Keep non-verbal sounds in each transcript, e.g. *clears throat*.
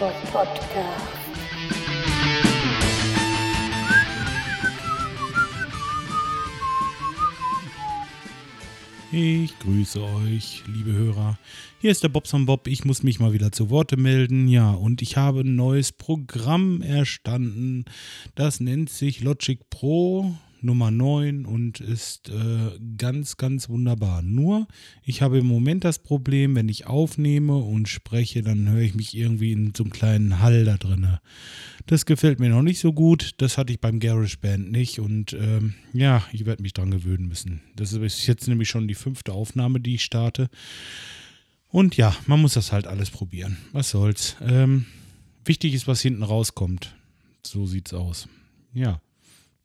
Bob Podcast. Ich grüße euch, liebe Hörer. Hier ist der Bobson Bob. Ich muss mich mal wieder zu Worte melden. Ja, und ich habe ein neues Programm erstanden. Das nennt sich Logic Pro. Nummer 9 und ist äh, ganz, ganz wunderbar. Nur, ich habe im Moment das Problem, wenn ich aufnehme und spreche, dann höre ich mich irgendwie in so einem kleinen Hall da drin. Das gefällt mir noch nicht so gut. Das hatte ich beim GarageBand nicht und ähm, ja, ich werde mich dran gewöhnen müssen. Das ist jetzt nämlich schon die fünfte Aufnahme, die ich starte. Und ja, man muss das halt alles probieren. Was soll's. Ähm, wichtig ist, was hinten rauskommt. So sieht's aus. Ja.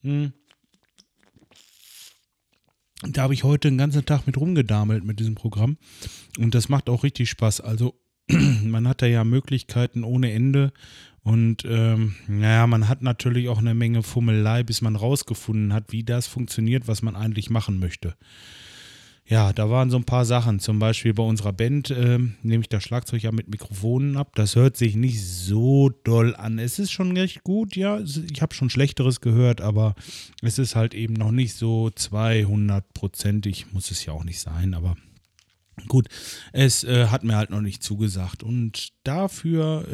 Hm da habe ich heute den ganzen Tag mit rumgedamelt mit diesem Programm. Und das macht auch richtig Spaß. Also *clears throat* man hat da ja Möglichkeiten ohne Ende. Und ähm, naja, man hat natürlich auch eine Menge Fummelei, bis man rausgefunden hat, wie das funktioniert, was man eigentlich machen möchte ja, da waren so ein paar Sachen. Zum Beispiel bei unserer Band äh, nehme ich das Schlagzeug ja mit Mikrofonen ab. Das hört sich nicht so doll an. Es ist schon recht gut, ja. Ich habe schon Schlechteres gehört, aber es ist halt eben noch nicht so 200-prozentig. Muss es ja auch nicht sein, aber gut. Es äh, hat mir halt noch nicht zugesagt. Und dafür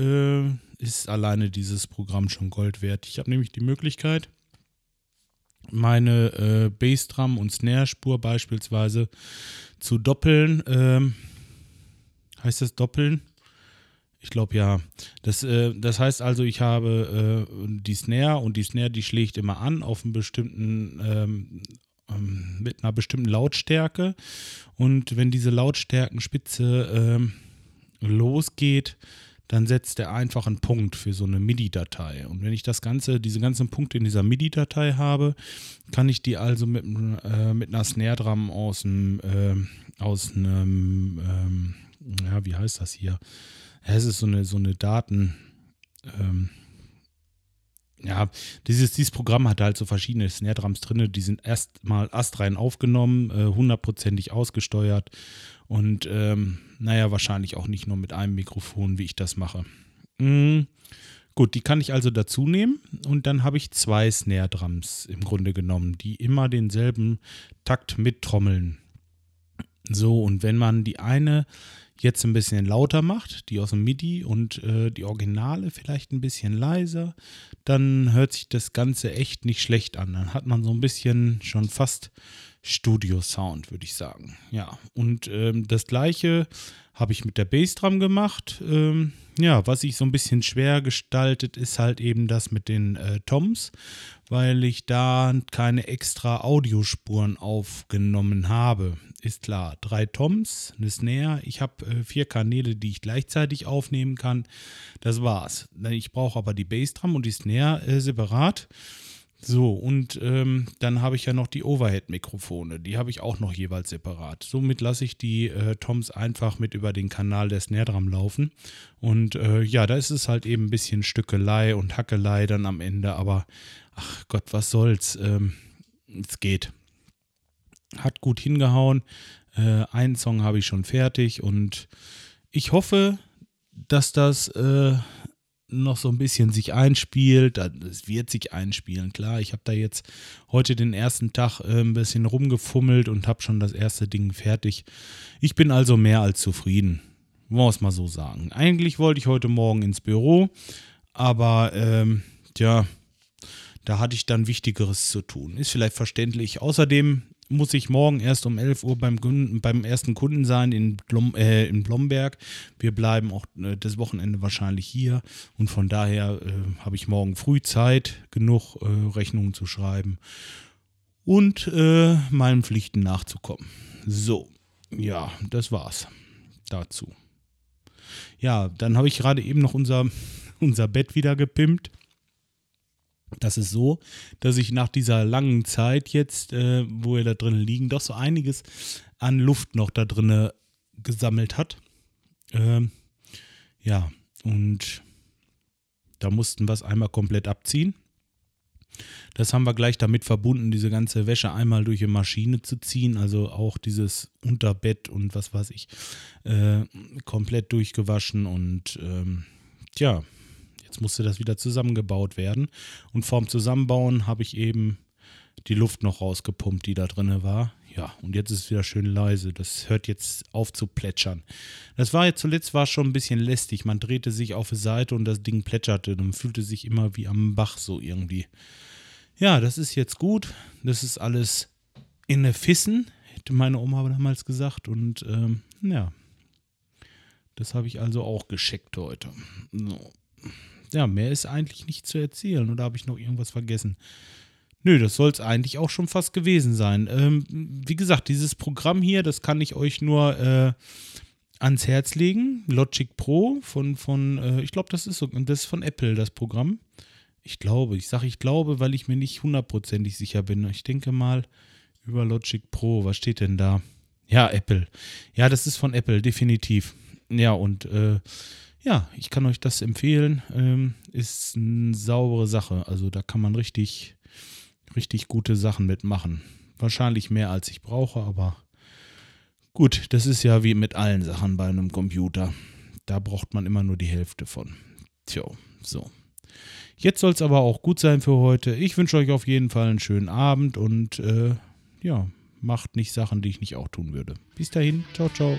äh, ist alleine dieses Programm schon Gold wert. Ich habe nämlich die Möglichkeit, meine äh, Bassdrum und Snare-Spur beispielsweise zu doppeln. Ähm, heißt das doppeln? Ich glaube ja. Das, äh, das heißt also, ich habe äh, die Snare und die Snare, die schlägt immer an auf einen bestimmten, ähm, ähm, mit einer bestimmten Lautstärke. Und wenn diese Lautstärkenspitze ähm, losgeht, dann setzt er einfach einen Punkt für so eine MIDI-Datei. Und wenn ich das Ganze, diese ganzen Punkte in dieser MIDI-Datei habe, kann ich die also mit, äh, mit einer Snare-Drum aus einem, äh, aus einem, ähm, ja, wie heißt das hier? Es ist so eine, so eine Daten, ähm, ja, dieses, dieses Programm hat halt so verschiedene Snare-Drums drin, die sind erstmal astrein aufgenommen, äh, hundertprozentig ausgesteuert und ähm, naja, wahrscheinlich auch nicht nur mit einem Mikrofon, wie ich das mache. Mhm. Gut, die kann ich also dazu nehmen und dann habe ich zwei Snare Drums im Grunde genommen, die immer denselben Takt mittrommeln. So, und wenn man die eine jetzt ein bisschen lauter macht, die aus dem MIDI und äh, die Originale vielleicht ein bisschen leiser, dann hört sich das Ganze echt nicht schlecht an. Dann hat man so ein bisschen schon fast Studio-Sound, würde ich sagen. Ja, und ähm, das gleiche habe ich mit der Bassdrum gemacht. Ähm, ja, was sich so ein bisschen schwer gestaltet, ist halt eben das mit den äh, Toms, weil ich da keine extra Audiospuren aufgenommen habe. Ist klar, drei Toms, eine Snare. Ich habe äh, vier Kanäle, die ich gleichzeitig aufnehmen kann. Das war's. Ich brauche aber die Bassdrum und die Snare äh, separat. So, und ähm, dann habe ich ja noch die Overhead-Mikrofone. Die habe ich auch noch jeweils separat. Somit lasse ich die äh, Toms einfach mit über den Kanal der Snare Drum laufen. Und äh, ja, da ist es halt eben ein bisschen Stückelei und Hackelei dann am Ende. Aber ach Gott, was soll's. Ähm, es geht. Hat gut hingehauen. Äh, einen Song habe ich schon fertig und ich hoffe, dass das äh, noch so ein bisschen sich einspielt. Es wird sich einspielen, klar. Ich habe da jetzt heute den ersten Tag äh, ein bisschen rumgefummelt und habe schon das erste Ding fertig. Ich bin also mehr als zufrieden. Wollen wir es mal so sagen. Eigentlich wollte ich heute Morgen ins Büro, aber ähm, tja, da hatte ich dann Wichtigeres zu tun. Ist vielleicht verständlich. Außerdem muss ich morgen erst um 11 Uhr beim, beim ersten Kunden sein in, Blom, äh, in Blomberg. Wir bleiben auch äh, das Wochenende wahrscheinlich hier und von daher äh, habe ich morgen früh Zeit, genug äh, Rechnungen zu schreiben und äh, meinen Pflichten nachzukommen. So, ja, das war's dazu. Ja, dann habe ich gerade eben noch unser, *laughs* unser Bett wieder gepimpt. Das ist so, dass ich nach dieser langen Zeit jetzt, äh, wo wir da drin liegen, doch so einiges an Luft noch da drin gesammelt hat. Ähm, ja, und da mussten wir es einmal komplett abziehen. Das haben wir gleich damit verbunden, diese ganze Wäsche einmal durch eine Maschine zu ziehen, also auch dieses Unterbett und was weiß ich, äh, komplett durchgewaschen und ähm, tja, jetzt musste das wieder zusammengebaut werden. Und vorm Zusammenbauen habe ich eben die Luft noch rausgepumpt, die da drin war. Ja, und jetzt ist es wieder schön leise. Das hört jetzt auf zu plätschern. Das war jetzt zuletzt war schon ein bisschen lästig. Man drehte sich auf die Seite und das Ding plätscherte und fühlte sich immer wie am Bach so irgendwie. Ja, das ist jetzt gut. Das ist alles in der Fissen, hätte meine Oma damals gesagt. Und ähm, ja, das habe ich also auch gescheckt heute. So. Ja, mehr ist eigentlich nicht zu erzählen. Oder habe ich noch irgendwas vergessen? Nö, das soll es eigentlich auch schon fast gewesen sein. Ähm, wie gesagt, dieses Programm hier, das kann ich euch nur äh, ans Herz legen. Logic Pro von, von äh, ich glaube, das ist so, das ist von Apple, das Programm. Ich glaube, ich sage ich glaube, weil ich mir nicht hundertprozentig sicher bin. Ich denke mal über Logic Pro. Was steht denn da? Ja, Apple. Ja, das ist von Apple, definitiv. Ja, und äh, ja, ich kann euch das empfehlen. Ähm, ist eine saubere Sache. Also da kann man richtig richtig gute Sachen mitmachen. Wahrscheinlich mehr als ich brauche, aber gut, das ist ja wie mit allen Sachen bei einem Computer. Da braucht man immer nur die Hälfte von. Tja, so. Jetzt soll es aber auch gut sein für heute. Ich wünsche euch auf jeden Fall einen schönen Abend und äh, ja, macht nicht Sachen, die ich nicht auch tun würde. Bis dahin, ciao, ciao.